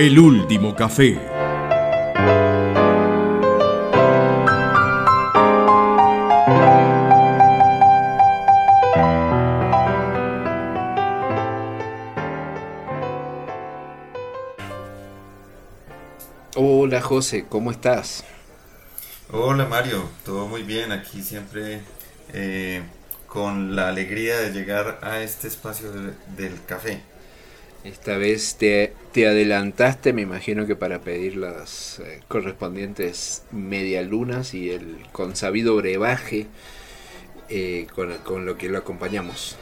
El último café. Hola José, ¿cómo estás? Hola Mario, todo muy bien, aquí siempre eh, con la alegría de llegar a este espacio de- del café. Esta vez te, te adelantaste, me imagino que para pedir las eh, correspondientes medialunas y el consabido brebaje eh, con, con lo que lo acompañamos.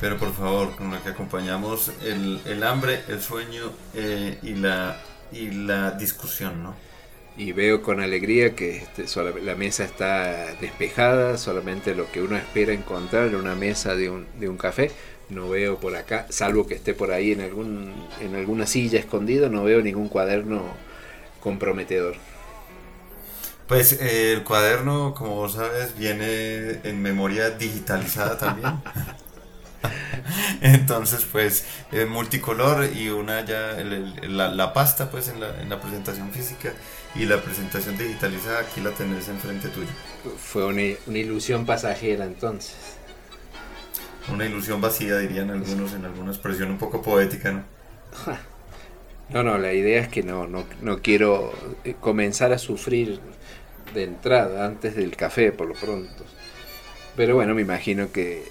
Pero por favor, con lo que acompañamos el, el hambre, el sueño eh, y, la, y la discusión, ¿no? Y veo con alegría que este, la mesa está despejada, solamente lo que uno espera encontrar en una mesa de un, de un café. No veo por acá, salvo que esté por ahí en, algún, en alguna silla escondido, no veo ningún cuaderno comprometedor. Pues eh, el cuaderno, como vos sabes, viene en memoria digitalizada también. Entonces, pues, eh, multicolor y una ya, el- el- la, la pasta, pues, en la, en la presentación física y la presentación digitalizada, aquí la tenés enfrente tuyo. Fue una, una ilusión pasajera entonces. Una ilusión vacía, dirían algunos, en alguna expresión un poco poética, ¿no? No, no, la idea es que no, no, no quiero eh, comenzar a sufrir de entrada antes del café por lo pronto. Pero bueno, me imagino que,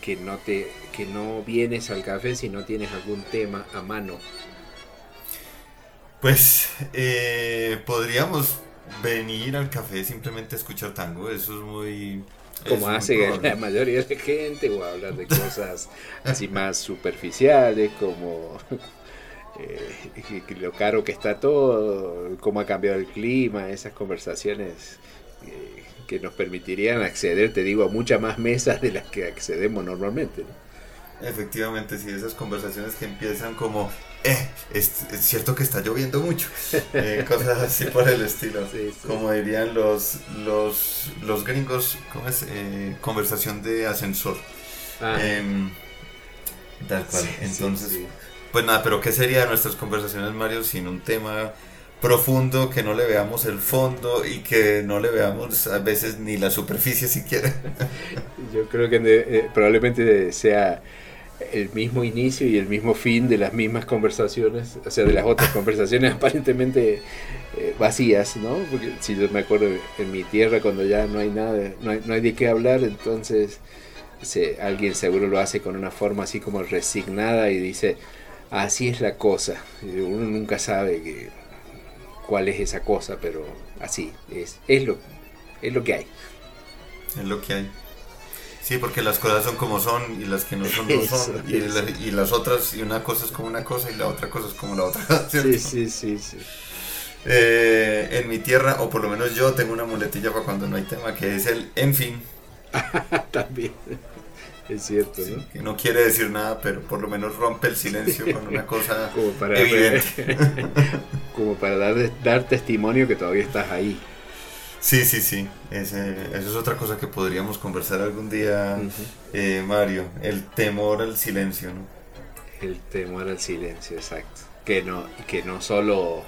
que no te que no vienes al café si no tienes algún tema a mano. Pues, eh, podríamos venir al café simplemente a escuchar tango, eso es muy... Como hace la mayoría de gente, o hablar de cosas así más superficiales, como eh, lo caro que está todo, cómo ha cambiado el clima, esas conversaciones eh, que nos permitirían acceder, te digo, a muchas más mesas de las que accedemos normalmente. ¿no? Efectivamente, sí, esas conversaciones que empiezan como, eh, es, es cierto que está lloviendo mucho, eh, cosas así por el estilo. Sí, sí. Como dirían los, los, los gringos, ¿cómo es? Eh, conversación de ascensor. Ah, Em, tal cual. sí, Entonces, pues nada, pero ¿qué sería nuestras conversaciones, Mario, sin un tema profundo, que no le veamos el fondo y que no le veamos a veces ni la superficie siquiera? Yo creo que eh, probablemente sea el mismo inicio y el mismo fin de las mismas conversaciones, o sea, de las otras conversaciones aparentemente eh, vacías, ¿no? Porque si yo me acuerdo en mi tierra cuando ya no hay nada, no hay, no hay de qué hablar, entonces se- alguien seguro lo hace con una forma así como resignada y dice, así es la cosa. Uno nunca sabe que- cuál es esa cosa, pero así es, es lo, es lo que hay. Es lo que hay. Sí, porque las cosas son como son y las que no son no son. La- y las otras, y una cosa es como una cosa y la otra cosa es como la otra. ¿cierto? Sí, sí, sí, sí. Eh, en mi tierra, o por lo menos yo tengo una muletilla para cuando no hay tema, que es el en fin. También. Es cierto, ¿no? Que no quiere decir nada, pero por lo menos rompe el silencio con una cosa Como para, evidente. como para dar, dar testimonio que todavía estás ahí. Sí, sí, sí. Ese- eso es otra cosa que podríamos conversar algún día, eh, Mario. El temor al silencio, ¿no? El temor al silencio, exacto. Que no, que no solo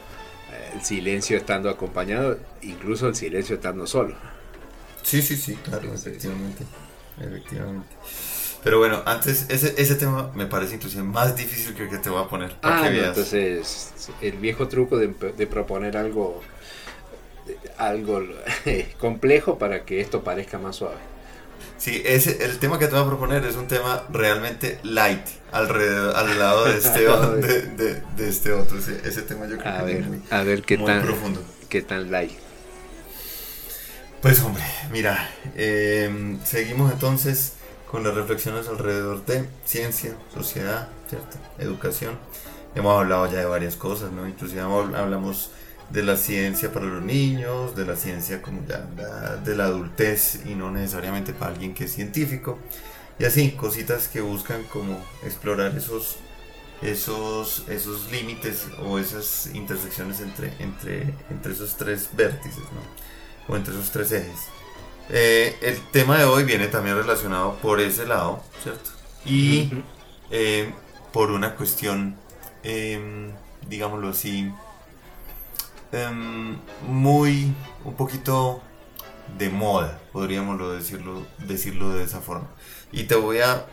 eh, el silencio estando acompañado, incluso el silencio estando solo. Sí, sí, sí, claro, Sí, sí, sí. efectivamente. Efectivamente. Pero bueno, antes, ese, ese tema me parece inclusive más difícil que el que te voy a poner. Para Ah, que no, veas. entonces el viejo truco de, de proponer algo algo complejo para que esto parezca más suave. Sí, ese, el tema que te voy a proponer es un tema realmente light alrededor, al lado de este, de, de- de este otro. Ese, ese tema yo creo A que ver, es muy, a ver qué muy tan profundo. qué tan light. Pues hombre, mira, eh, seguimos entonces con las reflexiones alrededor de ciencia, sociedad, ¿cierto? Educación. Hemos hablado ya de varias cosas, ¿no? Inclusive hab- hablamos de la ciencia para los niños, de la ciencia como ya la- de la adultez y no necesariamente para alguien que es científico. Y así, cositas que buscan como explorar esos, esos, esos límites o esas intersecciones entre, entre, entre esos tres vértices, ¿no? o entre esos tres ejes. Eh, el tema de hoy viene también relacionado por ese lado, ¿cierto? Y eh, por una cuestión em, digámoslo así, em, muy, un poquito de moda, podríamos decirlo, decirlo de esa forma. Y te voy a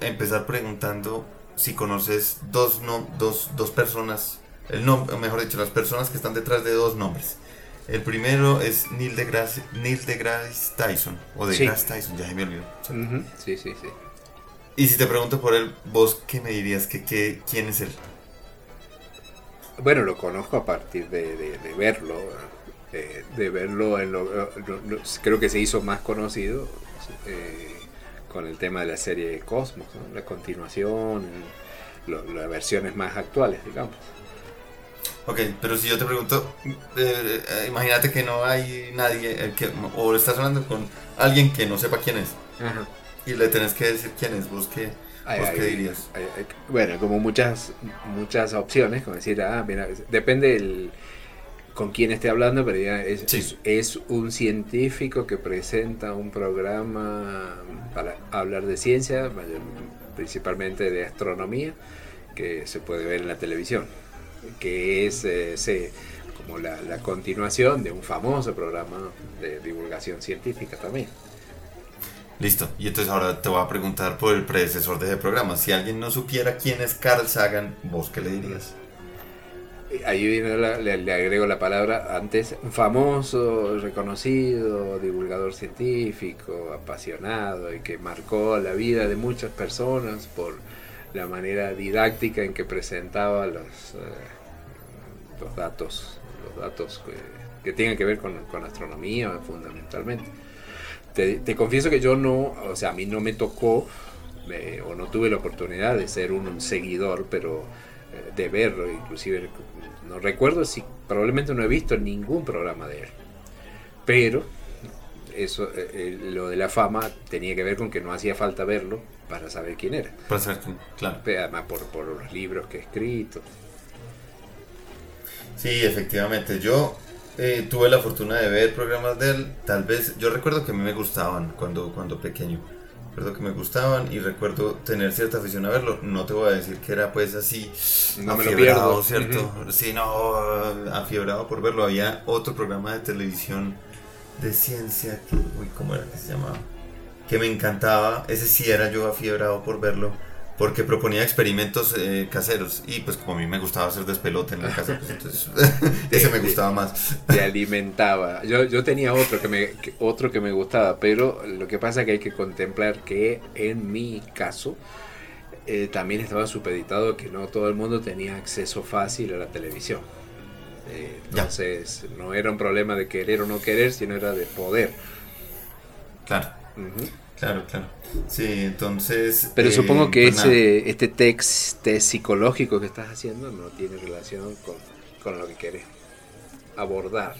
empezar preguntando si conoces dos, no, dos, dos personas, el nombre, mejor dicho, las personas que están detrás de dos nombres. El primero es Neil deGrasse, Neil deGrasse Tyson, o deGrasse Tyson, ya se me olvidó. Sí, sí, sí. Y si te pregunto por él, ¿vos qué me dirías? que, que, ¿Quién es él? Bueno, lo conozco a partir de, de, verlo, de, verlo en lo, creo que se hizo más conocido eh, con el tema de la serie Cosmos, la continuación, las versiones más actuales, digamos. Ok, pero si yo te pregunto, eh, eh, imagínate que no hay nadie, que, o estás hablando con alguien que no sepa quién es, y le tenés que decir quién es, vos qué, dirías. bueno, como muchas muchas opciones, como decir, ah, mira, depende el, con quién esté hablando, pero ya es, es, un científico que presenta un programa para hablar de ciencia, principalmente de astronomía, que se puede ver en la televisión que es eh, como la, continuación de un famoso programa de divulgación científica también. Listo, y entonces ahora te voy a preguntar por el predecesor de ese programa. Si alguien no supiera quién es Carl Sagan, ¿vos qué le dirías? Eh, ahí viene le, agrego la palabra antes, famoso, reconocido, divulgador científico, apasionado y que marcó la vida de muchas personas por la manera didáctica en que presentaba los, eh, los datos, los datos que, tienen que ver con, astronomía fundamentalmente. Te, confieso que yo no, o sea, a mí no me tocó eh, o no tuve la oportunidad de ser un, seguidor, pero eh, de verlo, inclusive no recuerdo si probablemente no he visto ningún programa de él, pero eso, lo de la fama tenía que ver con que no hacía falta verlo para saber quién era. Para saber claro. Además por, por los libros que he escrito. Sí, efectivamente. Yo eh, tuve la fortuna de ver programas de él. Tal vez, yo recuerdo que a mí me gustaban cuando, cuando pequeño. Recuerdo que me gustaban y recuerdo tener cierta afición a verlo. No te voy a decir que era pues así no me lo. ¿cierto? Sí, no, afiebrado por verlo. Había otro programa de televisión de ciencia que, uy, ¿cómo era que se llamaba? que me encantaba, ese sí era yo afiebrado por verlo, porque proponía experimentos eh, caseros y pues como a mí me gustaba hacer despelote en la casa, pues entonces ese me gustaba más. Te alimentaba. Yo, yo tenía otro que, me, otro que me gustaba, pero lo que pasa es que hay que contemplar que en mi caso eh, también estaba supeditado que no todo el mundo tenía acceso fácil a la televisión. Eh, entonces no era un problema de querer o no querer, sino era de poder. Claro. Claro, claro. Sí, entonces... Pero eh, supongo que pues ese, este test, psicológico que estás haciendo no tiene relación con, lo que quieres abordar.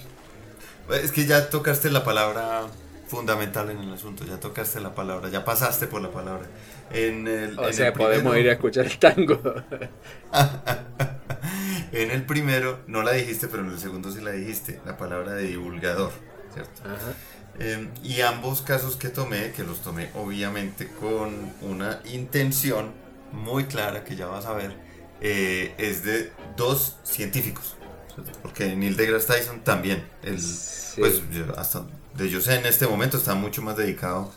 Es que ya tocaste la palabra fundamental en el asunto, ya tocaste la palabra, ya pasaste por la palabra. En el, o sea, podemos ir a escuchar el tango. en el primero no la dijiste, pero en el segundo sí la dijiste, la palabra de divulgador, ¿cierto? Em, y ambos casos que tomé, que los tomé obviamente con una intención muy clara que ya vas a ver, eh, es de dos científicos. Porque Neil deGrasse Tyson también, el, pues hasta de yo sé en este momento está mucho más dedicado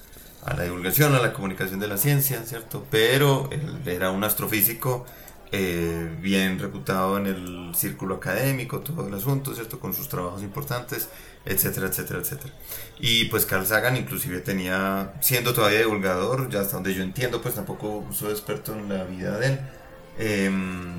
a la divulgación, a la comunicación de la ciencia, ¿cierto? Pero él era un astrofísico eh, bien reputado en el círculo académico, todo el asunto, ¿cierto? Con sus trabajos importantes etcétera, etcétera, etcétera. Y pues Carl Sagan inclusive tenía, siendo todavía divulgador, ya hasta donde yo entiendo, pues tampoco soy experto en la vida de él, em,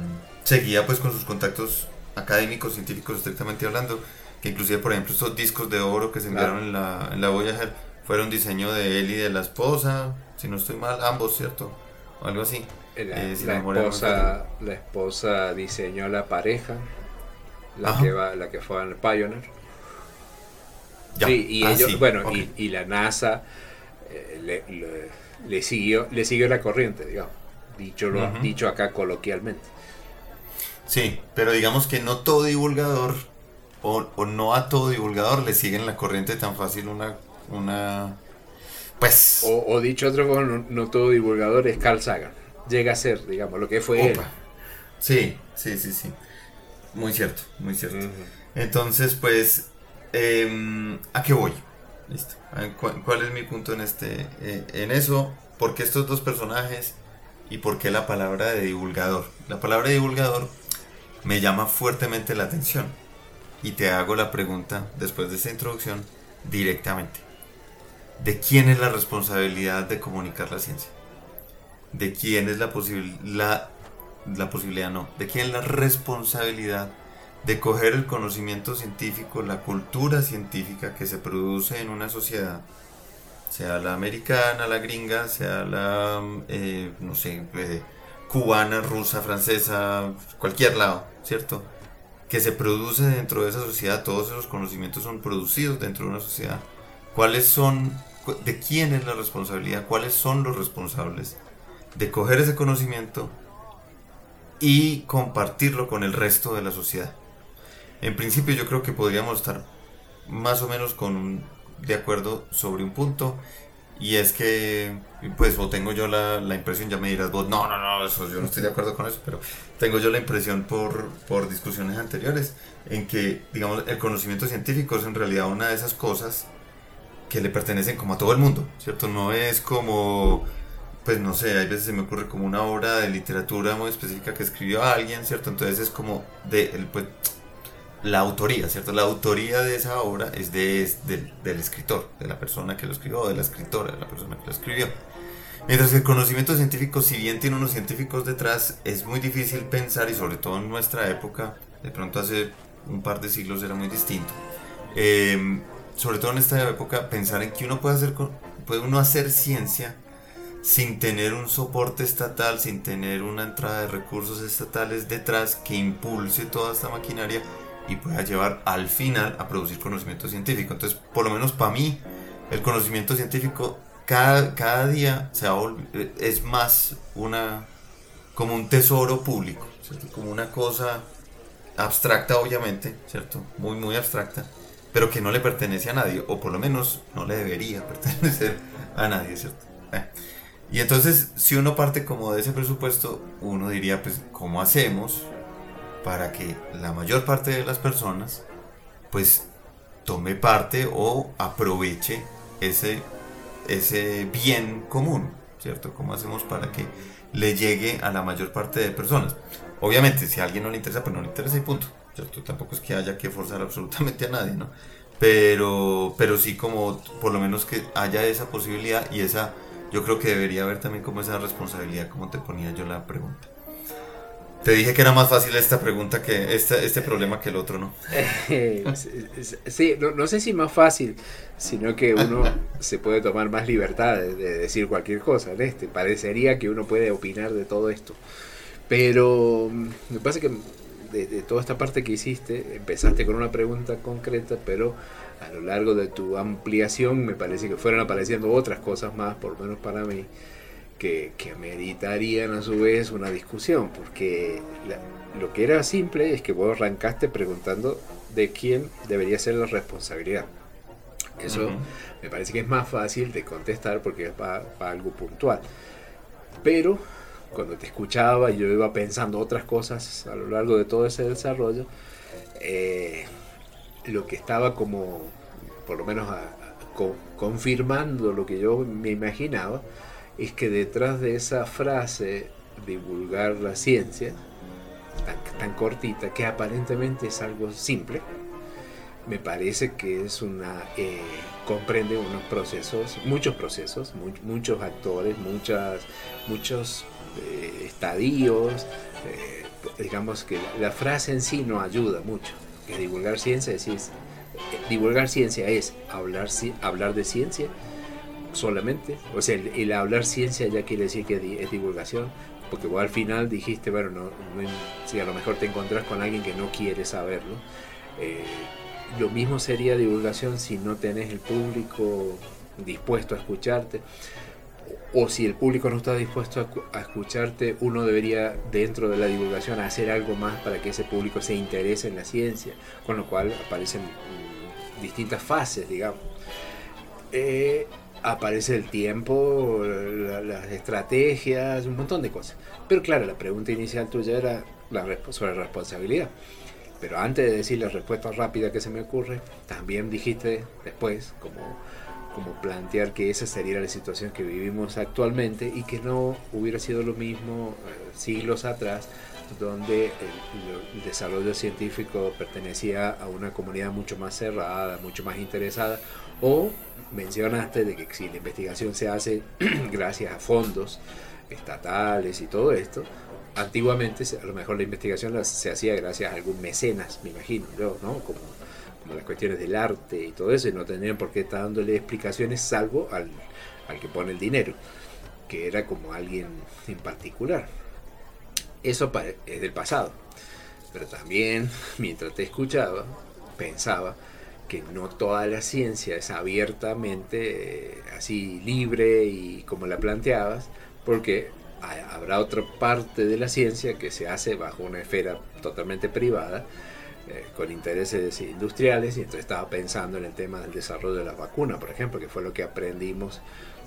seguía pues con sus contactos académicos, científicos estrictamente hablando, que inclusive por ejemplo estos discos de oro que se enviaron en, la, en la Voyager fueron diseño de él y de la esposa, si no estoy mal, ambos, ¿cierto? O algo así. La, eh, esposa, la esposa diseñó la pareja, la que, va, la que fue al Pioneer Sí, y ah, ellos, bueno, y, la NASA eh, le, siguió, le siguió la corriente, digamos, dicho, lo, dicho acá coloquialmente. Sí, pero digamos que no todo divulgador, o, no a todo divulgador le siguen la corriente tan fácil una... una pues... O, dicho otro modo, no, todo divulgador es Carl Sagan. Llega a ser, digamos, lo que fue él. Sí, sí, sí, sí. Muy cierto, muy cierto. Entonces, pues, em, ¿a qué voy? Listo. ¿Cuál es mi punto en este, eh, en eso? ¿Por qué estos dos personajes y por qué la palabra de divulgador? La palabra divulgador me llama fuertemente la atención y te hago la pregunta después de esta introducción directamente. ¿De quién es la responsabilidad de comunicar la ciencia? ¿De quién es la, la, la posibilidad? No. ¿De quién es la responsabilidad de coger el conocimiento científico, la cultura científica que se produce en una sociedad, sea la americana, la gringa, sea la, eh, no sé, eh, cubana, rusa, francesa, cualquier lado, ¿cierto? Que se produce dentro de esa sociedad, todos esos conocimientos son producidos dentro de una sociedad. ¿Cuáles son, de quién es la responsabilidad? ¿Cuáles son los responsables de coger ese conocimiento y compartirlo con el resto de la sociedad? En principio yo creo que podríamos estar más o menos con de acuerdo sobre un punto y es que pues o tengo yo la, impresión ya me dirás vos no no no eso yo no estoy de acuerdo con eso pero tengo yo la impresión por, por discusiones anteriores en que digamos el conocimiento científico es en realidad una de esas cosas que le pertenecen como a todo el mundo cierto no es como pues no sé, hay veces se me ocurre como una obra de literatura muy específica que escribió alguien, ¿cierto? Entonces es como de, pues, la autoría, ¿cierto? La autoría de esa obra es de, del escritor, de la persona que lo escribió, de la escritora, de la persona que lo escribió. Mientras que el conocimiento científico, si bien tiene unos científicos detrás, es muy difícil pensar, y sobre todo en nuestra época, de pronto hace un par de siglos era muy distinto. Em, sobre todo en esta época, pensar en que uno puede hacer, puede uno hacer ciencia sin tener un soporte estatal, sin tener una entrada de recursos estatales detrás que impulse toda esta maquinaria y pueda llevar al final a producir conocimiento científico. Entonces, por lo menos para mí, el conocimiento científico cada, cada día se es más una como un tesoro público, como una cosa abstracta obviamente, ¿cierto? Muy, muy abstracta, pero que no le pertenece a nadie, o por lo menos no le debería pertenecer a nadie, ¿cierto? Eh. Y entonces, si uno parte como de ese presupuesto, uno diría, pues, ¿cómo hacemos para que la mayor parte de las personas pues tome parte o aproveche ese, ese bien común, ¿cierto? ¿Cómo hacemos para que le llegue a la mayor parte de personas? Obviamente, si a alguien no le interesa, pues no le interesa y punto, ¿cierto? Tampoco es que haya que forzar absolutamente a nadie, ¿no? Pero, pero sí como por lo menos que haya esa posibilidad y esa, yo creo que debería haber también como esa responsabilidad, como te ponía yo la pregunta. Te dije que era más fácil esta pregunta que este, este problema que el otro, ¿no? sí, no, sé si más fácil, sino que uno se puede tomar más libertad de, decir cualquier cosa en este. Parecería que uno puede opinar de todo esto. Pero mm, me pasa que de, de, toda esta parte que hiciste, empezaste con una pregunta concreta, pero a lo largo de tu ampliación me parece que fueron apareciendo otras cosas más, por lo menos para mí que, que meditarían a su vez una discusión, porque lo que era simple es que vos arrancaste preguntando de quién debería ser la responsabilidad. Eso me parece que es más fácil de contestar porque es para, algo puntual. Pero cuando te escuchaba y yo iba pensando otras cosas a lo largo de todo ese desarrollo, eh, lo que estaba como, por lo menos confirmando lo que yo me imaginaba, es que detrás de esa frase divulgar la ciencia, tan, cortita, que aparentemente es algo simple, me parece que es una eh, comprende unos procesos, muchos procesos, muchos actores, muchas, muchos eh, estadios. Eh, digamos que la, frase en sí no ayuda mucho. Que divulgar ciencia es, divulgar ciencia es hablar, hablar de ciencia solamente. O sea, el, hablar ciencia ya quiere decir que es divulgación, porque vos al final dijiste, bueno, no, si a lo mejor te encontrás con alguien que no quiere saberlo. Eh, lo mismo sería divulgación si no tenés el público dispuesto a escucharte. O si el público no está dispuesto a, escucharte, uno debería dentro de la divulgación hacer algo más para que ese público se interese en la ciencia, con lo cual aparecen distintas fases, digamos. Eh, aparece el tiempo, las estrategias, un montón de cosas. Pero claro, la pregunta inicial tuya era la, sobre responsabilidad. Pero antes de decir la respuesta rápida que se me ocurre, también dijiste después, como, como plantear que esa sería la situación que vivimos actualmente y que no hubiera sido lo mismo eh, siglos atrás, donde el, desarrollo científico pertenecía a una comunidad mucho más cerrada, mucho más interesada, o mencionaste de que si la investigación se hace gracias a fondos estatales y todo esto, antiguamente a lo mejor la investigación se hacía gracias a algún mecenas, me imagino yo, ¿no? Como, las cuestiones del arte y todo eso, y no tendrían por qué estar dándole explicaciones salvo al, al que pone el dinero, que era como alguien en particular. Eso es del pasado. Pero también, mientras te escuchaba, pensaba que no toda la ciencia es abiertamente eh, así libre y como la planteabas, porque habrá otra parte de la ciencia que se hace bajo una esfera totalmente privada, eh, con intereses industriales, y entonces estaba pensando en el tema del desarrollo de la vacuna, por ejemplo, que fue lo que aprendimos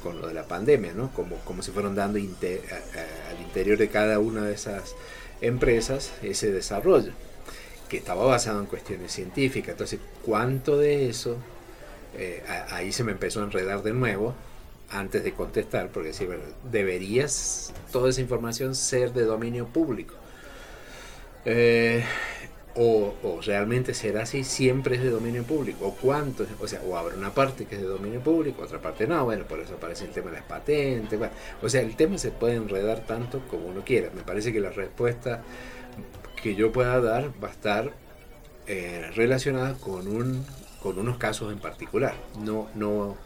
con lo de la pandemia, ¿no? Como, como se fueron dando al interior de cada una de esas empresas ese desarrollo, que estaba basado en cuestiones científicas. Entonces, ¿cuánto de eso? Eh, ahí se me empezó a enredar de nuevo antes de contestar, porque sí, bueno, deberías toda esa información ser de dominio público. Eh, o, realmente será así, siempre es de dominio público, o cuánto, o sea, o habrá una parte que es de dominio público, otra parte no, bueno, por eso aparece el tema de las patentes, o sea, el tema se puede enredar tanto como uno quiera, me parece que la respuesta que yo pueda dar va a estar eh, relacionada con, un, con unos casos en particular, no, no,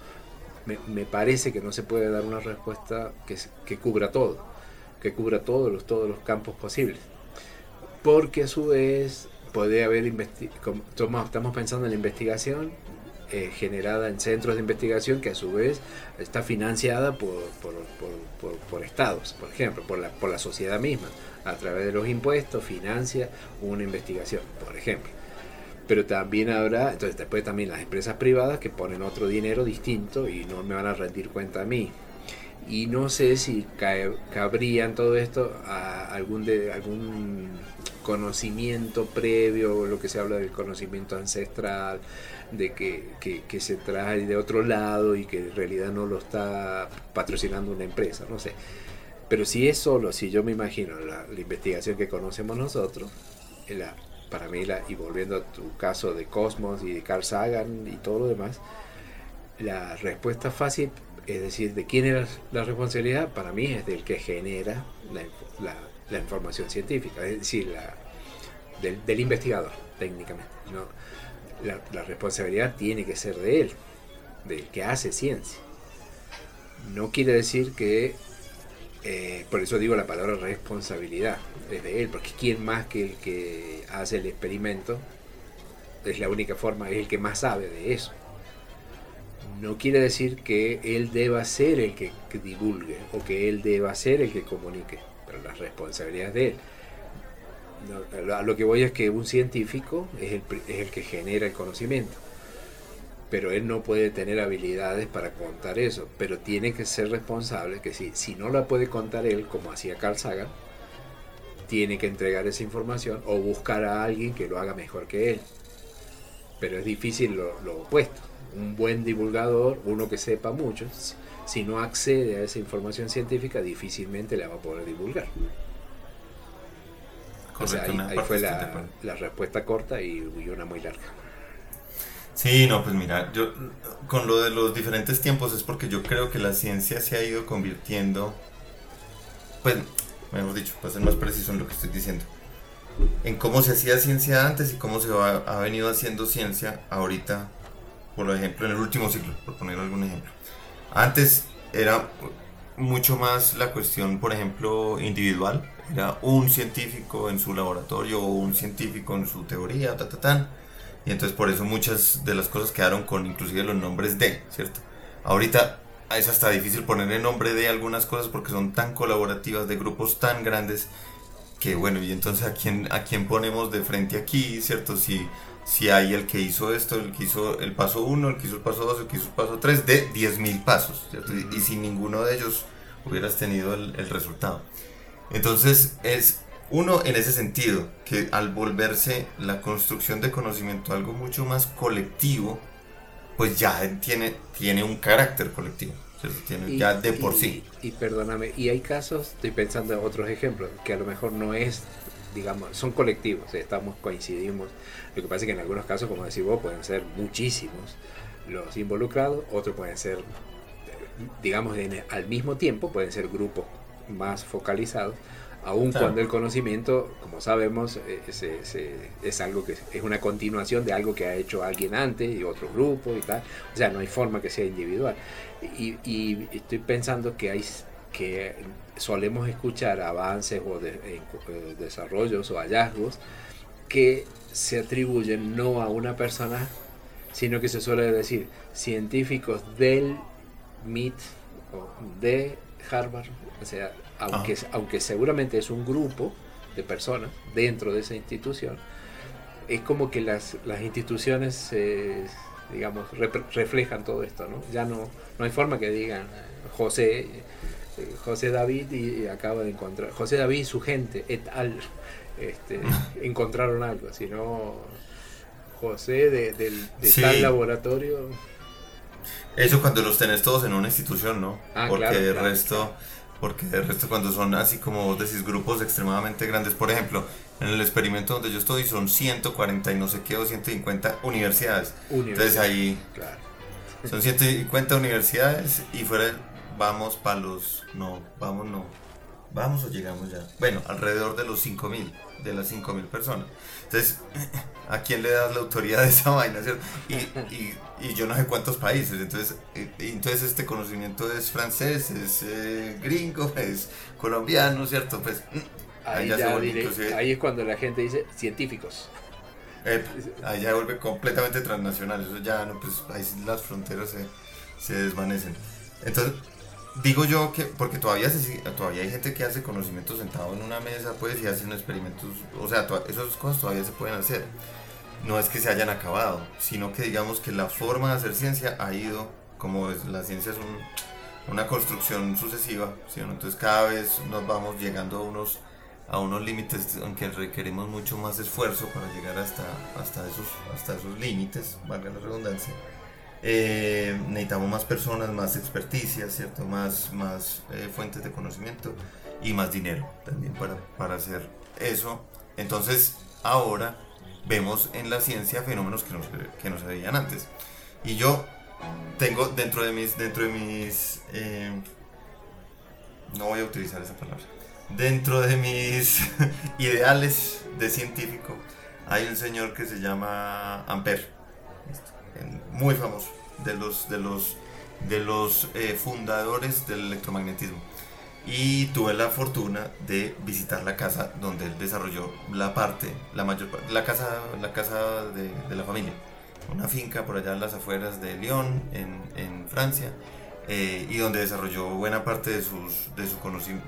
me, parece que no se puede dar una respuesta que, que cubra todo, que cubra todos los, todos los campos posibles. Porque a su vez puede haber estamos pensando en la investigación eh, generada en centros de investigación que a su vez está financiada por, por, estados, por ejemplo, por la, por la sociedad misma. A través de los impuestos financia una investigación, por ejemplo. Pero también habrá, entonces después también las empresas privadas que ponen otro dinero distinto y no me van a rendir cuenta a mí. Y no sé si cabría en todo esto a algún, de, algún conocimiento previo, lo que se habla del conocimiento ancestral, de que, se trae de otro lado y que en realidad no lo está patrocinando una empresa, no sé. Pero si es solo, si yo me imagino la, investigación que conocemos nosotros, para mí, y volviendo a tu caso de Cosmos y de Carl Sagan y todo lo demás, la respuesta fácil, es decir, de quién era la responsabilidad, para mí es del que genera la la información científica, es decir, la, del, investigador, técnicamente. ¿no? La, responsabilidad tiene que ser de él, del que hace ciencia. No quiere decir que, eh, por eso digo la palabra responsabilidad, es de él, porque ¿quién más que el que hace el experimento? Es la única forma, es el que más sabe de eso. No quiere decir que él deba ser el que divulgue o que él deba ser el que comunique las responsabilidades de él. a lo que voy es que un científico es el, es el, que genera el conocimiento, pero él no puede tener habilidades para contar eso, pero tiene que ser responsable, que si, si no la puede contar él, como hacía Carl Sagan, tiene que entregar esa información o buscar a alguien que lo haga mejor que él. Pero es difícil lo, lo opuesto. Un buen divulgador, uno que sepa mucho, si no accede a esa información científica, difícilmente la va a poder divulgar. o sea, ahí, fue la, la, respuesta corta y, una muy larga. Sí, no, pues mira, yo con lo de los diferentes tiempos es porque yo creo que la ciencia se ha ido convirtiendo, pues, mejor dicho, para ser más preciso en lo que estoy diciendo, en cómo se hacía ciencia antes y cómo se ha venido haciendo ciencia ahorita, por ejemplo, en el último ciclo, por poner algún ejemplo. Antes era mucho más la cuestión, por ejemplo, individual. Era un científico en su laboratorio o un científico en su teoría, ta, ta. Y entonces por eso muchas de las cosas quedaron con inclusive los nombres de, ¿cierto? Ahorita es hasta difícil poner el nombre de algunas cosas porque son tan colaborativas de grupos tan grandes que bueno, y entonces a quién, a quién ponemos de frente aquí, ¿cierto? Si si hay el que hizo esto, el que hizo el paso 1, el que hizo el paso 2, el que hizo el paso 3, de 10.000 pasos, y, sin ninguno de ellos hubieras tenido el, resultado. Entonces es Uno, en ese sentido, que al volverse la construcción de conocimiento algo mucho más colectivo, pues ya tiene, tiene un carácter colectivo. Tiene ya de por sí. Y perdóname, y hay casos, estoy pensando en otros ejemplos, que a lo mejor no es, digamos, son colectivos, estamos, coincidimos. Lo que pasa es que en algunos casos, como decís vos, pueden ser muchísimos los involucrados, otros pueden ser, digamos, al mismo tiempo, pueden ser grupos más focalizados aun cuando el conocimiento, como sabemos, eh, es, algo que es una continuación de algo que ha hecho alguien antes y otro grupo y tal. O sea, no hay forma que sea individual. Y, estoy pensando que hay que solemos escuchar avances o eh, desarrollos o hallazgos que se atribuyen no a una persona, sino que se suele decir científicos del MIT o de Harvard, o sea, aunque, aunque seguramente es un grupo de personas dentro de esa institución, es como que las, las instituciones, digamos, reflejan todo esto, ¿no? Ya no, no hay forma que digan José, eh, José David y, acaba de encontrar, José David y su gente, et al, este, encontraron algo, sino José de, tal laboratorio. Eso cuando los tenés todos en una institución, ¿no? Ah, Porque el resto porque el resto cuando son así como vos decís grupos extremadamente grandes, por ejemplo, en el experimento donde yo estoy son 140 y no sé qué o 150 universidades. Entonces ahí son 150 universidades y fuera vamos para los no, vamos no. Vamos o llegamos ya. Bueno, alrededor de los 5000, de las 5000 personas. Entonces, ¿a quién le das la autoridad de esa vaina? Y, y, y, yo no sé cuántos países. Entonces, entonces este conocimiento es francés, es eh, gringo, es colombiano, ¿cierto? Pues mm, ahí, ya ahí es cuando la gente dice científicos. ahí ya vuelve completamente transnacional. Eso ya no, pues ahí las fronteras se, se desvanecen. Entonces, Digo yo que, porque todavía, se, todavía hay gente que hace conocimiento sentado en una mesa, pues, y hacen experimentos, o sea, esas cosas todavía se pueden hacer. No es que se hayan acabado, sino que digamos que la forma de hacer ciencia ha ido, como la ciencia es una construcción sucesiva, ¿sí? entonces cada vez nos vamos llegando a unos, a unos límites en que requerimos mucho más esfuerzo para llegar hasta, hasta, esos, hasta esos límites, valga la redundancia. Eh, necesitamos más personas, más experticia, ¿cierto? Más, más eh, fuentes de conocimiento y más dinero también para, para hacer eso. Entonces, ahora vemos en la ciencia fenómenos que no, que no se veían antes. Y yo tengo dentro de mis, dentro de mis, eh, no voy a utilizar esa palabra, dentro de mis ideales de científico, hay un señor que se llama Ampère muy famoso, de los, de los, de los eh, fundadores del electromagnetismo. Y tuve la fortuna de visitar la casa donde él desarrolló la parte, la mayor la casa, la casa de, la familia. Una finca por allá en las afueras de Lyon, en, en Francia, eh, y donde desarrolló buena parte de, sus, de, su conocimiento,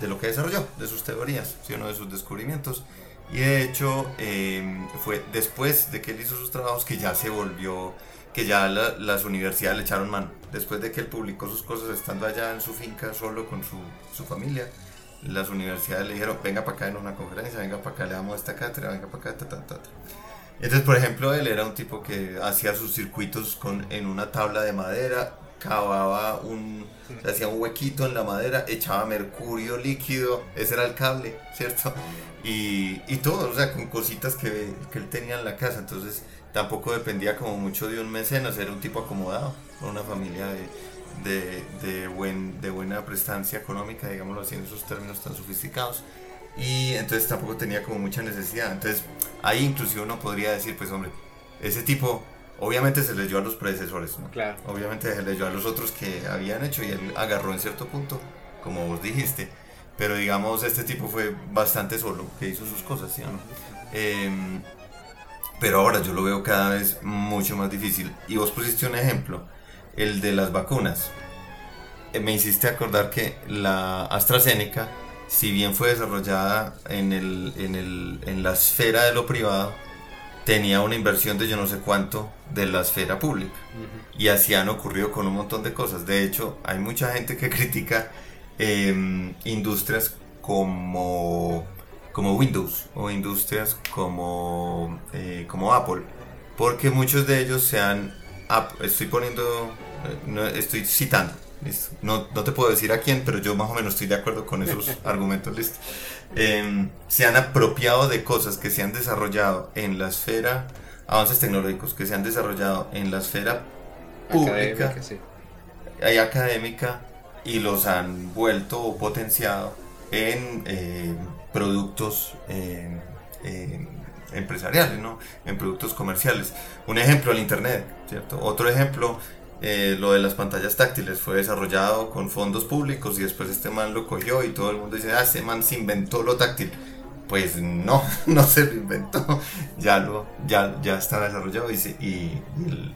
de, lo que desarrolló, de sus teorías, ¿sí? de sus descubrimientos. Y de hecho em, fue después de que él hizo sus trabajos que ya se volvió, que ya las universidades le echaron mano. Después de que él publicó sus cosas estando allá en su finca solo con su, su familia, las universidades le dijeron, venga para acá en una conferencia, venga para acá, le damos esta cátedra, venga para acá, ta, ta, ta. Entonces, por ejemplo, él era un tipo que hacía sus circuitos con, en una tabla de madera, cavaba un, hacía un huequito en la madera, echaba mercurio líquido, ese era el cable, ¿cierto? Y, y todo, o sea, con cositas que, que, él tenía en la casa, entonces tampoco dependía como mucho de un mecenas, era un tipo acomodado, con una familia de, de, de, buen, de buena prestancia económica, digámoslo así en esos términos tan sofisticados. Y entonces tampoco tenía como mucha necesidad. Entonces ahí inclusive uno podría decir, pues hombre, ese tipo Obviamente se leyó a los predecesores, ¿no? Claro. Obviamente se leyó a los otros que habían hecho y él agarró en cierto punto, como vos dijiste. Pero digamos, este tipo fue bastante solo, que hizo sus cosas, ¿sí? ¿no? Em, pero ahora yo lo veo cada vez mucho más difícil. Y vos pusiste un ejemplo, el de las vacunas. Eh, me hiciste acordar que la AstraZeneca, si bien fue desarrollada en, el, en, el, en la esfera de lo privado, tenía una inversión de yo no sé cuánto de la esfera pública. Y así han ocurrido con un montón de cosas. De hecho, hay mucha gente que critica em, industrias como como Windows o industrias como, eh, como Apple, porque muchos de ellos se han, estoy poniendo, no, estoy citando, No, no, te puedo decir a quién, pero yo más o menos estoy de acuerdo con esos argumentos. ¿listo? Em, se han apropiado de cosas que se han desarrollado en la esfera, avances tecnológicos que se han desarrollado en la esfera pública y académica y los han vuelto o potenciado en eh, productos eh, eh, empresariales, ¿no? en productos comerciales. Un ejemplo, el Internet, ¿cierto? Otro ejemplo, lo de las pantallas táctiles fue desarrollado con fondos públicos y después este man lo cogió y todo el mundo dice, ah, este man se inventó lo táctil. Pues no, no se lo inventó, ya, lo, ya, ya está desarrollado y, y,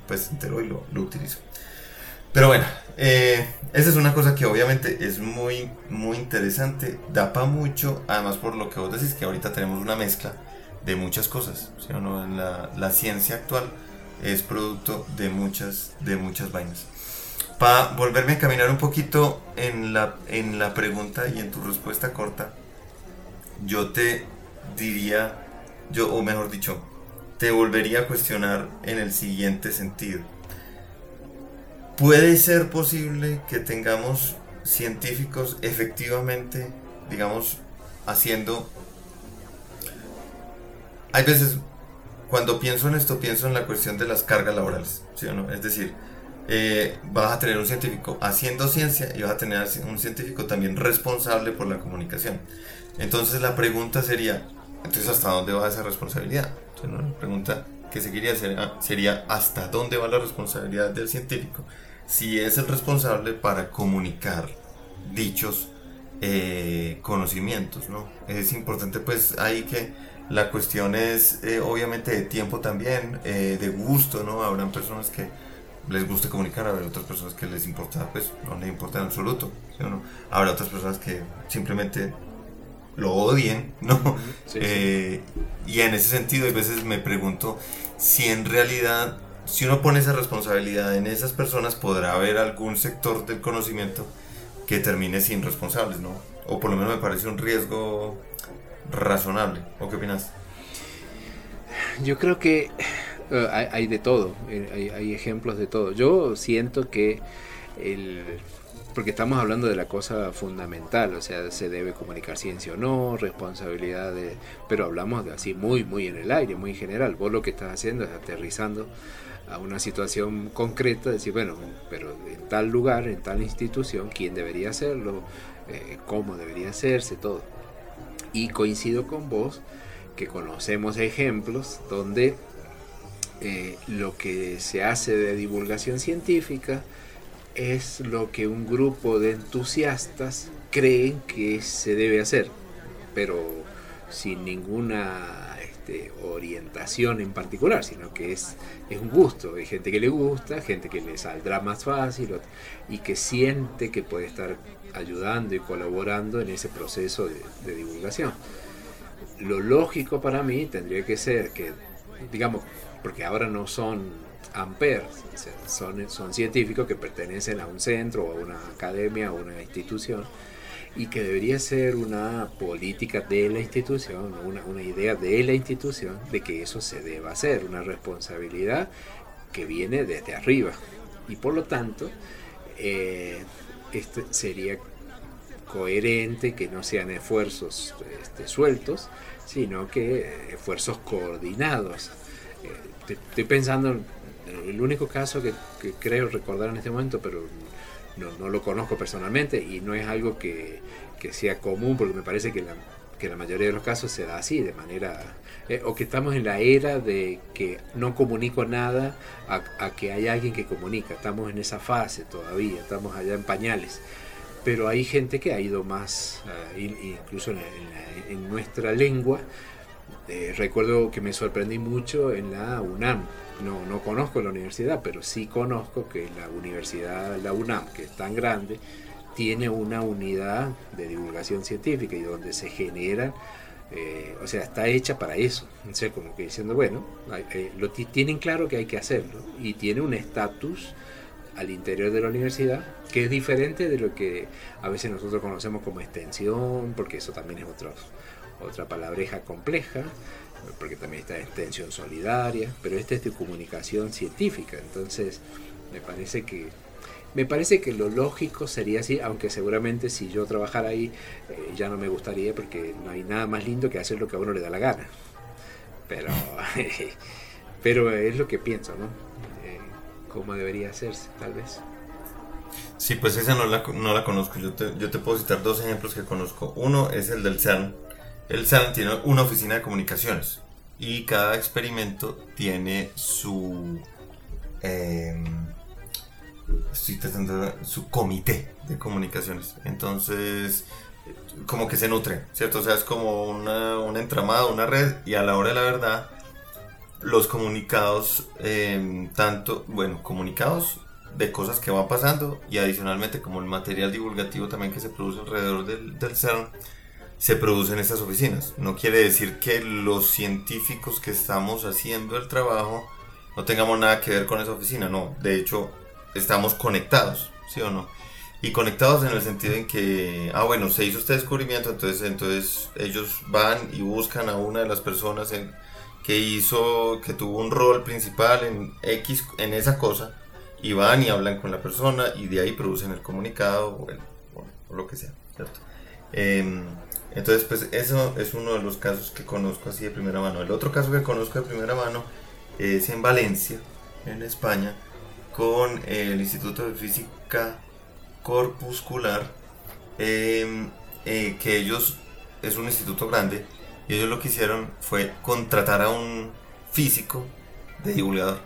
pues se enteró y lo, lo utilizó. Pero bueno, eh, esa es una cosa que obviamente es muy, muy interesante, da para mucho, además por lo que vos decís que ahorita tenemos una mezcla de muchas cosas, ¿sí o no? la, la, ciencia actual es producto de muchas, de muchas vainas. Para volverme a caminar un poquito en la, en la pregunta y en tu respuesta corta, yo te diría, yo, o mejor dicho, te volvería a cuestionar en el siguiente sentido puede ser posible que tengamos científicos efectivamente, digamos, haciendo... Hay veces, cuando pienso en esto, pienso en la cuestión de las cargas laborales, ¿sí o no? Es decir, eh, vas a tener un científico haciendo ciencia y vas a tener un científico también responsable por la comunicación. Entonces la pregunta sería, entonces ¿hasta dónde va esa responsabilidad? Entonces, La pregunta que seguiría sería, sería, ¿hasta dónde va la responsabilidad del científico? si es el responsable para comunicar dichos eh, conocimientos, ¿no? Es importante pues ahí que la cuestión es eh, obviamente de tiempo también, eh, de gusto, ¿no? Habrán personas que les guste comunicar, habrá otras personas que les importa, pues no les importa en absoluto, ¿sí no? Habrá otras personas que simplemente lo odien, ¿no? y en ese sentido, a veces me pregunto si en realidad si uno pone esa responsabilidad en esas personas, podrá haber algún sector del conocimiento que termine sin responsables, ¿no? O por lo menos me parece un riesgo razonable. ¿O qué opinas? Yo creo que eh, hay, de todo, eh, hay, ejemplos de todo. Yo siento que el, porque estamos hablando de la cosa fundamental, o sea, se debe comunicar ciencia o no, responsabilidad de, pero hablamos de así muy, muy en el aire, muy en general. Vos lo que estás haciendo es aterrizando a una situación concreta, decir, bueno, pero en tal lugar, en tal institución, quién debería hacerlo, eh, cómo debería hacerse, todo. Y coincido con vos que conocemos ejemplos donde eh, lo que se hace de divulgación científica es lo que un grupo de entusiastas creen que se debe hacer, pero sin ninguna orientación en particular, sino que es, es un gusto. Hay gente que le gusta, gente que le saldrá más fácil y que siente que puede estar ayudando y colaborando en ese proceso de, divulgación. Lo lógico para mí tendría que ser que, digamos, porque ahora no son amperes, son, son científicos que pertenecen a un centro o a una academia o una institución y que debería ser una política de la institución, una, una idea de la institución de que eso se deba hacer, una responsabilidad que viene desde arriba. Y por lo tanto, eh, este sería coherente que no sean esfuerzos este, sueltos, sino que esfuerzos coordinados. Eh, estoy pensando en el único caso que, que, creo recordar en este momento, pero no, no, lo conozco personalmente y no es algo que, que sea común, porque me parece que la, que la, mayoría de los casos se da así, de manera... Eh, o que estamos en la era de que no comunico nada a, que hay alguien que comunica. Estamos en esa fase todavía, estamos allá en pañales. Pero hay gente que ha ido más, uh, incluso en, en, nuestra lengua. Eh, recuerdo que me sorprendí mucho en la UNAM no, no conozco la universidad, pero sí conozco que la universidad, la UNAM, que es tan grande, tiene una unidad de divulgación científica y donde se generan, eh, o sea, está hecha para eso. O sea, como que diciendo, bueno, eh, lo tienen claro que hay que hacerlo y tiene un estatus al interior de la universidad que es diferente de lo que a veces nosotros conocemos como extensión, porque eso también es otro, otra palabreja compleja, porque también está extensión solidaria, pero esta es de comunicación científica, entonces me parece que me parece que lo lógico sería así, aunque seguramente si yo trabajara ahí eh, ya no me gustaría porque no hay nada más lindo que hacer lo que a uno le da la gana. Pero, pero es lo que pienso, ¿no? Eh, ¿Cómo debería hacerse, tal vez? Sí, pues esa no la, no la conozco. Yo te, yo te puedo citar dos ejemplos que conozco. Uno es el del CERN. El CERN tiene una oficina de comunicaciones y cada experimento tiene su... Eh, estoy tratando su comité de comunicaciones. Entonces, como que se nutre, ¿cierto? O sea, es como una, un entramado, una red, y a la hora de la verdad, los comunicados, em, tanto, bueno, comunicados de cosas que van pasando y adicionalmente como el material divulgativo también que se produce alrededor del, del CERN, se produce en estas oficinas. No quiere decir que los científicos que estamos haciendo el trabajo no tengamos nada que ver con esa oficina, no. De hecho, estamos conectados, ¿sí o no? Y conectados en el sentido en que, ah, bueno, se hizo este descubrimiento, entonces, entonces ellos van y buscan a una de las personas en, que hizo, que tuvo un rol principal en X, en esa cosa, y van y hablan con la persona y de ahí producen el comunicado o, lo que sea, ¿cierto? Em, entonces, pues eso es uno de los casos que conozco así de primera mano. El otro caso que conozco de primera mano es en Valencia, en España, con el Instituto de Física Corpuscular, em, eh, que ellos, es un instituto grande, y ellos lo que hicieron fue contratar a un físico de divulgador.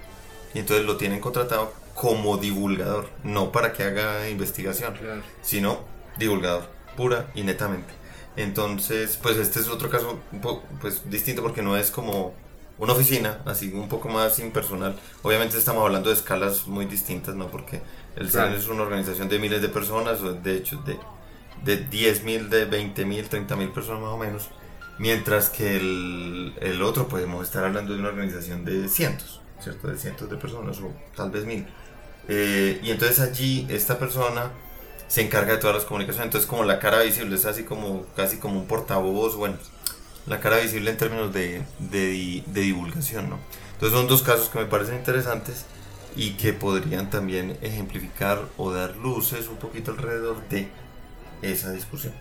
Y entonces lo tienen contratado como divulgador, no para que haga investigación, sino divulgador, pura y netamente. Entonces, pues este es otro caso un poco pues, distinto porque no es como una oficina, así un poco más impersonal. Obviamente estamos hablando de escalas muy distintas, ¿no? Porque el CERN es una organización de miles de personas, de hecho de, de 10.000, de 20.000, 30.000 personas más o menos. Mientras que el, el, otro podemos estar hablando de una organización de cientos, ¿cierto? De cientos de personas o tal vez mil. Eh, y entonces allí esta persona se encarga de todas las comunicaciones. Entonces como la cara visible es así como casi como un portavoz, bueno, la cara visible en términos de, de, divulgación, ¿no? Entonces son dos casos que me parecen interesantes y que podrían también ejemplificar o dar luces un poquito alrededor de esa discusión.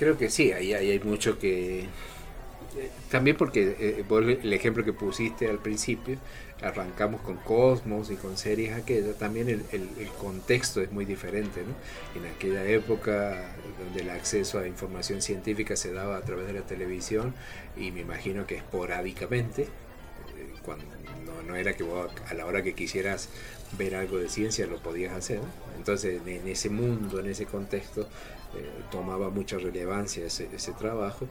Creo que sí, ahí, ahí hay mucho que... También porque eh, el ejemplo que pusiste al principio, arrancamos con Cosmos y con series aquellas, también el, el, contexto es muy diferente. ¿no? En aquella época donde el acceso a información científica se daba a través de la televisión y me imagino que esporádicamente, eh, cuando no, era que a la hora que quisieras ver algo de ciencia lo podías hacer. Entonces en ese mundo, en ese contexto, eh, tomaba mucha relevancia ese, ese, trabajo.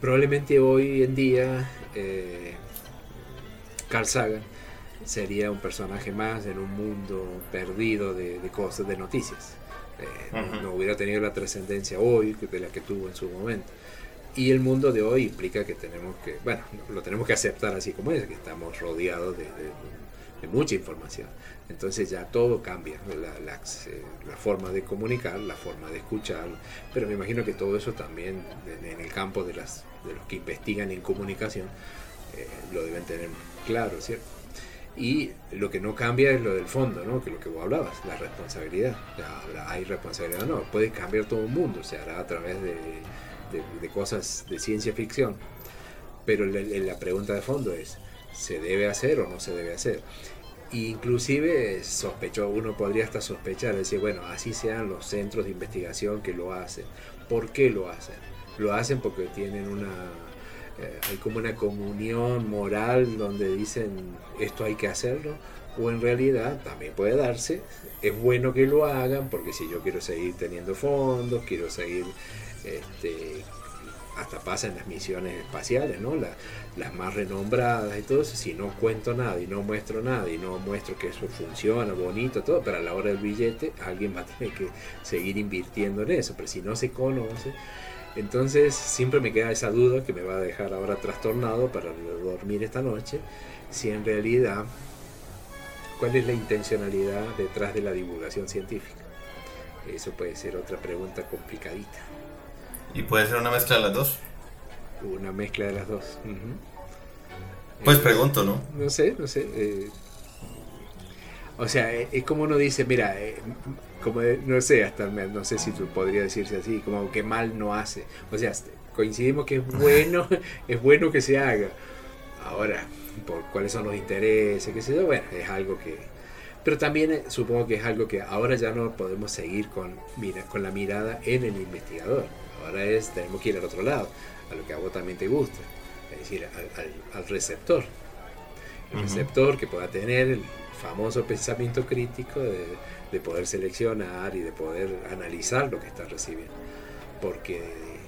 Probablemente hoy en día... Eh, Carl Sagan sería un personaje más en un mundo perdido de, cosas, de noticias. Eh, no, hubiera tenido la trascendencia hoy de la que tuvo en su momento. Y el mundo de hoy implica que tenemos que, bueno, lo tenemos que aceptar así como es, que estamos rodeados de, mucha información. Entonces ya todo cambia, la, la, forma de comunicar, la forma de escuchar, pero me imagino que todo eso también en, el campo de, las, de los que investigan en comunicación eh, lo deben tener claro, ¿cierto? Y lo que no cambia es lo del fondo, ¿no? Que lo que vos hablabas, la responsabilidad. hay responsabilidad, no, puede cambiar todo el mundo, se hará a través de, de, cosas de ciencia ficción. Pero la, la, pregunta de fondo es, ¿se debe hacer o no se debe hacer? inclusive sospechó, uno podría hasta sospechar, decir, bueno, así sean los centros de investigación que lo hacen. ¿Por qué lo hacen? Lo hacen porque tienen una eh, hay como una comunión moral donde dicen esto hay que hacerlo, o en realidad también puede darse, es bueno que lo hagan porque si yo quiero seguir teniendo fondos, quiero seguir, este, hasta pasa en las misiones espaciales, ¿no? las más renombradas y todo eso, si no cuento nada y no muestro nada y no muestro que eso funciona, bonito, todo, pero a la hora del billete alguien va a tener que seguir invirtiendo en eso, pero si no se conoce, entonces siempre me queda esa duda que me va a dejar ahora trastornado para dormir esta noche, si en realidad, ¿cuál es la intencionalidad detrás de la divulgación científica? Eso puede ser otra pregunta complicadita. ¿Y puede ser una mezcla de las dos? Una mezcla de las dos. Pues pregunto, ¿no? No sé, no sé. Eh, o sea, eh, es como uno dice, mira, eh, como no sé, hasta no sé si podría decirse así, como que mal no hace. O sea, coincidimos que es bueno, es bueno que se haga. Ahora, por cuáles son los intereses, qué sé yo, bueno, es algo que... Pero también supongo que es algo que ahora ya no podemos seguir con, mira, con la mirada en el investigador. Ahora es, tenemos que ir al otro lado, a lo que a vos también te gusta es decir, al, receptor. El receptor que pueda tener el famoso pensamiento crítico de, poder seleccionar y de poder analizar lo que está recibiendo. Porque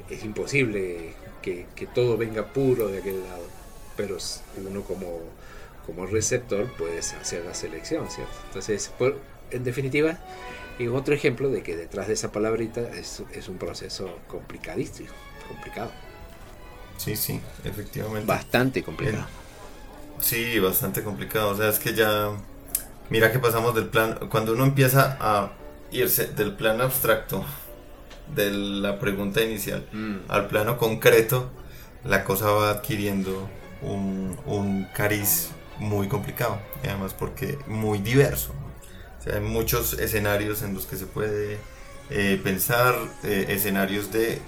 es imposible que, todo venga puro de aquel lado, pero uno como, como receptor puede hacer la selección, ¿cierto? Entonces, en definitiva, es otro ejemplo de que detrás de esa palabrita es, es un proceso complicadísimo, complicado. Sí, sí, efectivamente. Bastante complicado. sí, bastante complicado. O sea, es que ya. Mira que pasamos del plan. Cuando uno empieza a irse del plan abstracto de la pregunta inicial mm. al plano concreto, la cosa va adquiriendo un, un cariz muy complicado. Y además porque muy diverso. O sea, hay muchos escenarios en los que se puede eh, pensar, eh, escenarios de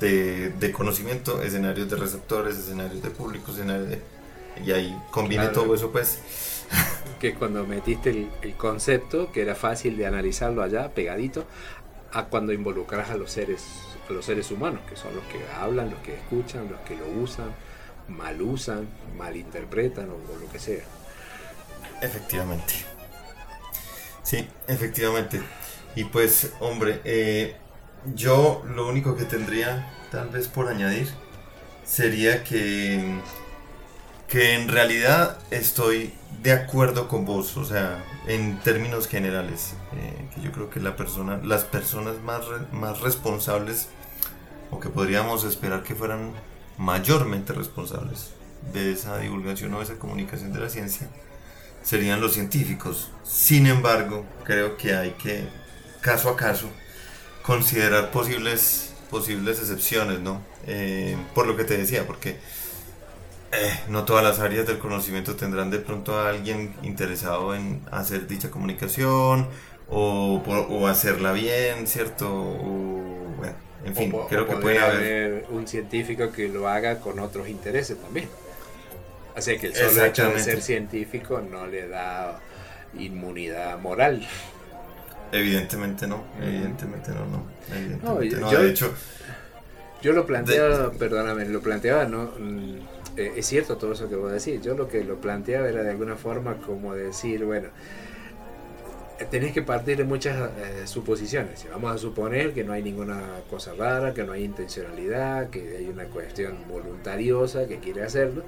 de, conocimiento, escenarios de receptores, escenarios de público, escenarios de... Y ahí combine todo eso pues. Que cuando metiste el, concepto, que era fácil de analizarlo allá, pegadito, a cuando involucras a los seres, a los seres humanos, que son los que hablan, los que escuchan, los que lo usan, mal usan, malinterpretan o, o lo que sea. Efectivamente. Sí, efectivamente. Y pues, hombre, eh, yo lo único que tendría tal vez por añadir sería que, que en realidad estoy de acuerdo con vos, o sea, en términos generales, eh, que yo creo que la persona, las personas más, más responsables o que podríamos esperar que fueran mayormente responsables de esa divulgación o esa comunicación de la ciencia serían los científicos. Sin embargo, creo que hay que, caso a caso, considerar posibles, posibles excepciones, ¿no? Eh, por lo que te decía, porque eh, no todas las áreas del conocimiento tendrán de pronto a alguien interesado en hacer dicha comunicación o, o hacerla bien, ¿cierto? bueno, en fin, creo que puede haber... un científico que lo haga con otros intereses también. Así que el solo hecho de ser científico no le da inmunidad moral. Evidentemente no, evidentemente no, no. yo, de hecho. Yo lo planteaba, perdóname, lo planteaba, ¿no? Eh, es cierto todo eso que vos decís. Yo lo que lo planteaba era de alguna forma como decir, bueno, tenés que partir de muchas eh, suposiciones. Vamos a suponer que no hay ninguna cosa rara, que no hay intencionalidad, que hay una cuestión voluntariosa que quiere hacerlo.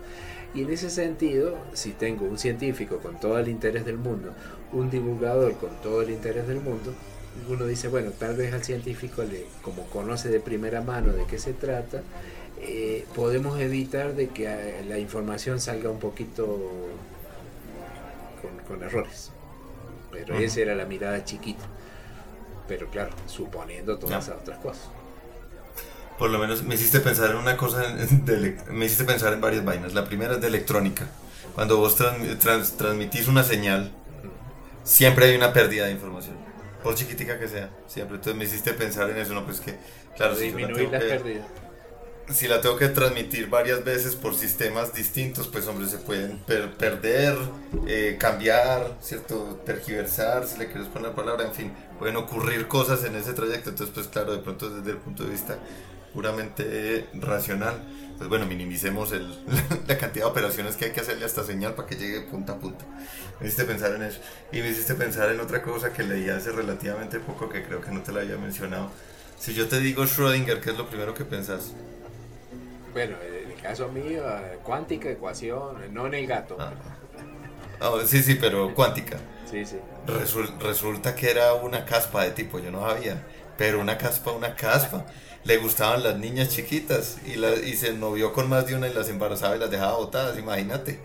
Y en ese sentido, si tengo un científico con todo el interés del mundo, un divulgador con todo el interés del mundo, uno dice, bueno, tal vez al científico, le, como conoce de primera mano de qué se trata, eh, podemos evitar de que eh, la información salga un poquito con, errores. Pero esa era la mirada chiquita. Pero claro, suponiendo todas esas otras cosas por lo menos me hiciste pensar en una cosa, me hiciste pensar en varias vainas. La primera es de electrónica. Cuando vos transmitís una señal, siempre hay una pérdida de información. Por chiquitica que sea, siempre. Entonces me hiciste pensar en eso, ¿no? Pues que, claro, si disminuir la, pérdida. Si la tengo que transmitir varias veces por sistemas distintos, pues hombre, se pueden perder, eh, cambiar, ¿cierto? Tergiversar, si le quieres poner la palabra, en fin, pueden ocurrir cosas en ese trayecto. Entonces, pues claro, de pronto desde el punto de vista puramente racional. Pues bueno, minimicemos el, la cantidad de operaciones que hay que hacerle a esta señal para que llegue punta a punta. Me hiciste pensar en eso. Y me hiciste pensar en otra cosa que leí hace relativamente poco que creo que no te la había mencionado. Si yo te digo Schrödinger, ¿qué es lo primero que pensás? Bueno, en el caso mío, cuántica, ecuación, no en el gato. Ah. Ah, sí, sí, pero cuántica. Sí, sí. resulta que era una caspa de tipo, yo no sabía. Pero una caspa, una caspa le gustaban las niñas chiquitas y, la, y se novió con más de una y las embarazaba y las dejaba botadas, imagínate.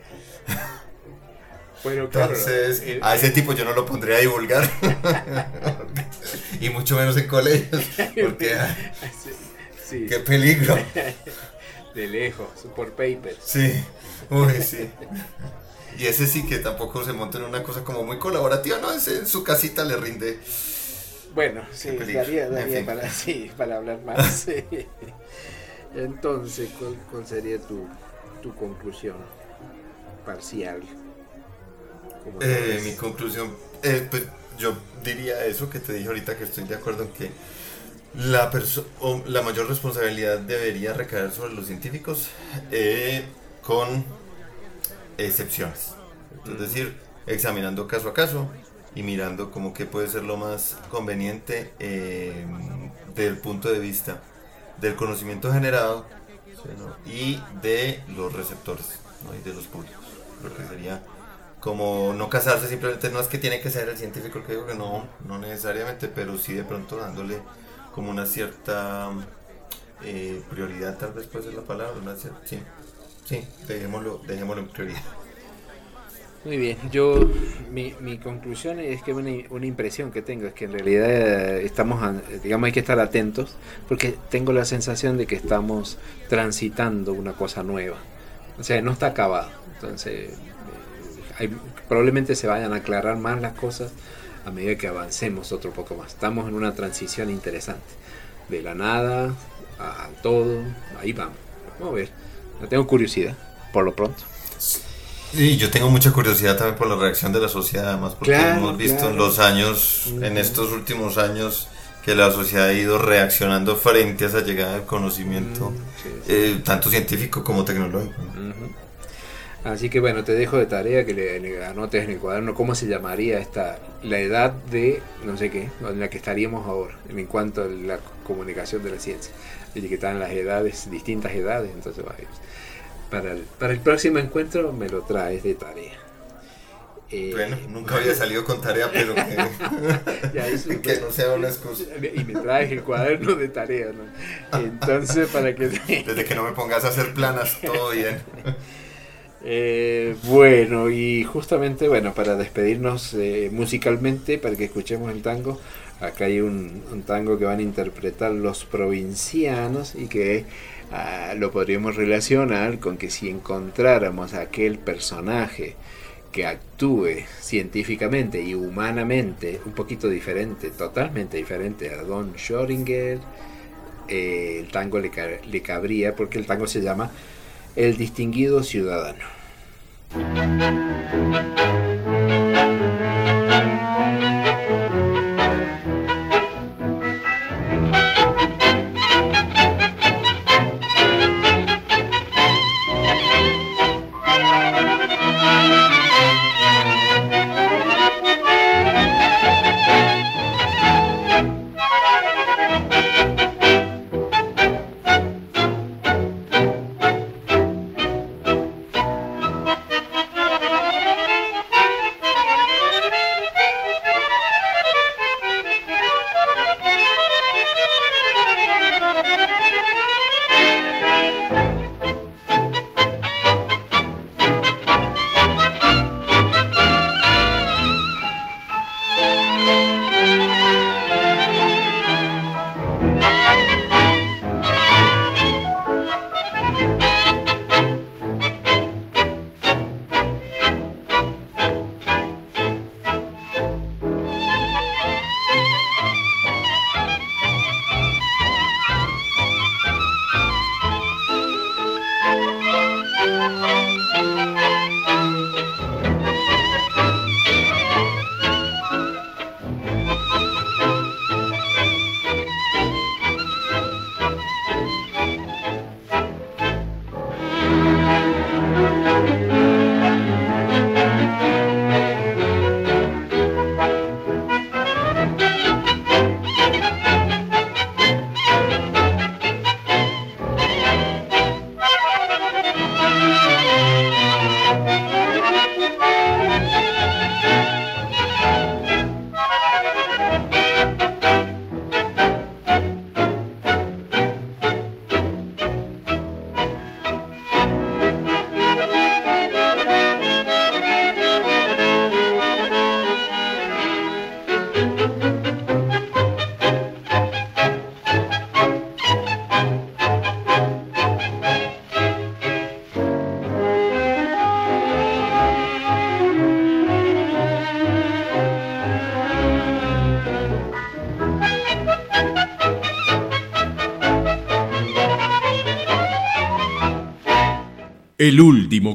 Bueno, claro, Entonces, a ese tipo yo no lo pondría a divulgar. y mucho menos en colegios. Porque, Sí. ¡Qué peligro! De lejos, por papers. Sí, uy, sí. Y ese sí que tampoco se monta en una cosa como muy colaborativa, ¿no? Ese en su casita le rinde. Bueno, sí, daría, daría En fin. para, sí, para hablar más. Entonces, ¿cuál, cuál sería tu, tu conclusión parcial? ¿Cómo lo Eh, mi conclusión, eh, pues yo diría eso que te dije ahorita, que estoy de acuerdo en que la, o la mayor responsabilidad debería recaer sobre los científicos eh, con excepciones. Es Ujú. decir, examinando caso a caso y mirando como que puede ser lo más conveniente eh, del punto de vista del conocimiento generado y de los receptores ¿no? y de los públicos. Creo que sería como no casarse simplemente, no es que tiene que ser el científico el que digo que no, no necesariamente, pero sí de pronto dándole como una cierta eh, prioridad, tal vez puede ser la palabra, una cier- sí, sí, dejémoslo, dejémoslo en prioridad. Muy bien, yo mi, conclusión es que una, una impresión que tengo es que en realidad estamos, digamos, hay que estar atentos porque tengo la sensación de que estamos transitando una cosa nueva. O sea, no está acabado. Entonces, eh, probablemente se vayan a aclarar más las cosas a medida que avancemos otro poco más. Estamos en una transición interesante. De la nada a todo, ahí vamos. Vamos a ver. No tengo curiosidad, por lo pronto. Y yo tengo mucha curiosidad también por la reacción de la sociedad, además, porque Claro, hemos visto en claro. los años, en estos últimos años, que la sociedad ha ido reaccionando frente a esa llegada del conocimiento, Mm, sí, sí. eh, tanto científico como tecnológico. ¿no? Así que bueno, te dejo de tarea que le, le anotes en el cuaderno cómo se llamaría esta la edad de no sé qué, en la que estaríamos ahora, en cuanto a la comunicación de la ciencia. Y que están las edades, distintas edades, entonces para el, para el próximo encuentro me lo traes de tarea. Eh, Bueno, nunca había salido con tarea, pero que, ya, eso- que no sea una excusa. y me traes el cuaderno de tarea, ¿no? Entonces, para que... Desde que no me pongas a hacer planas, todo bien. Eh, bueno, y justamente, bueno, para despedirnos eh, musicalmente, para que escuchemos el tango, acá hay un, tango que van a interpretar los provincianos y que ah, lo podríamos relacionar con que si encontráramos a aquel personaje que actúe científicamente y humanamente un poquito diferente, totalmente diferente a Don Schrödinger, eh, el tango le, le cabría porque el tango se llama El distinguido ciudadano.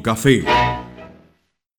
Café.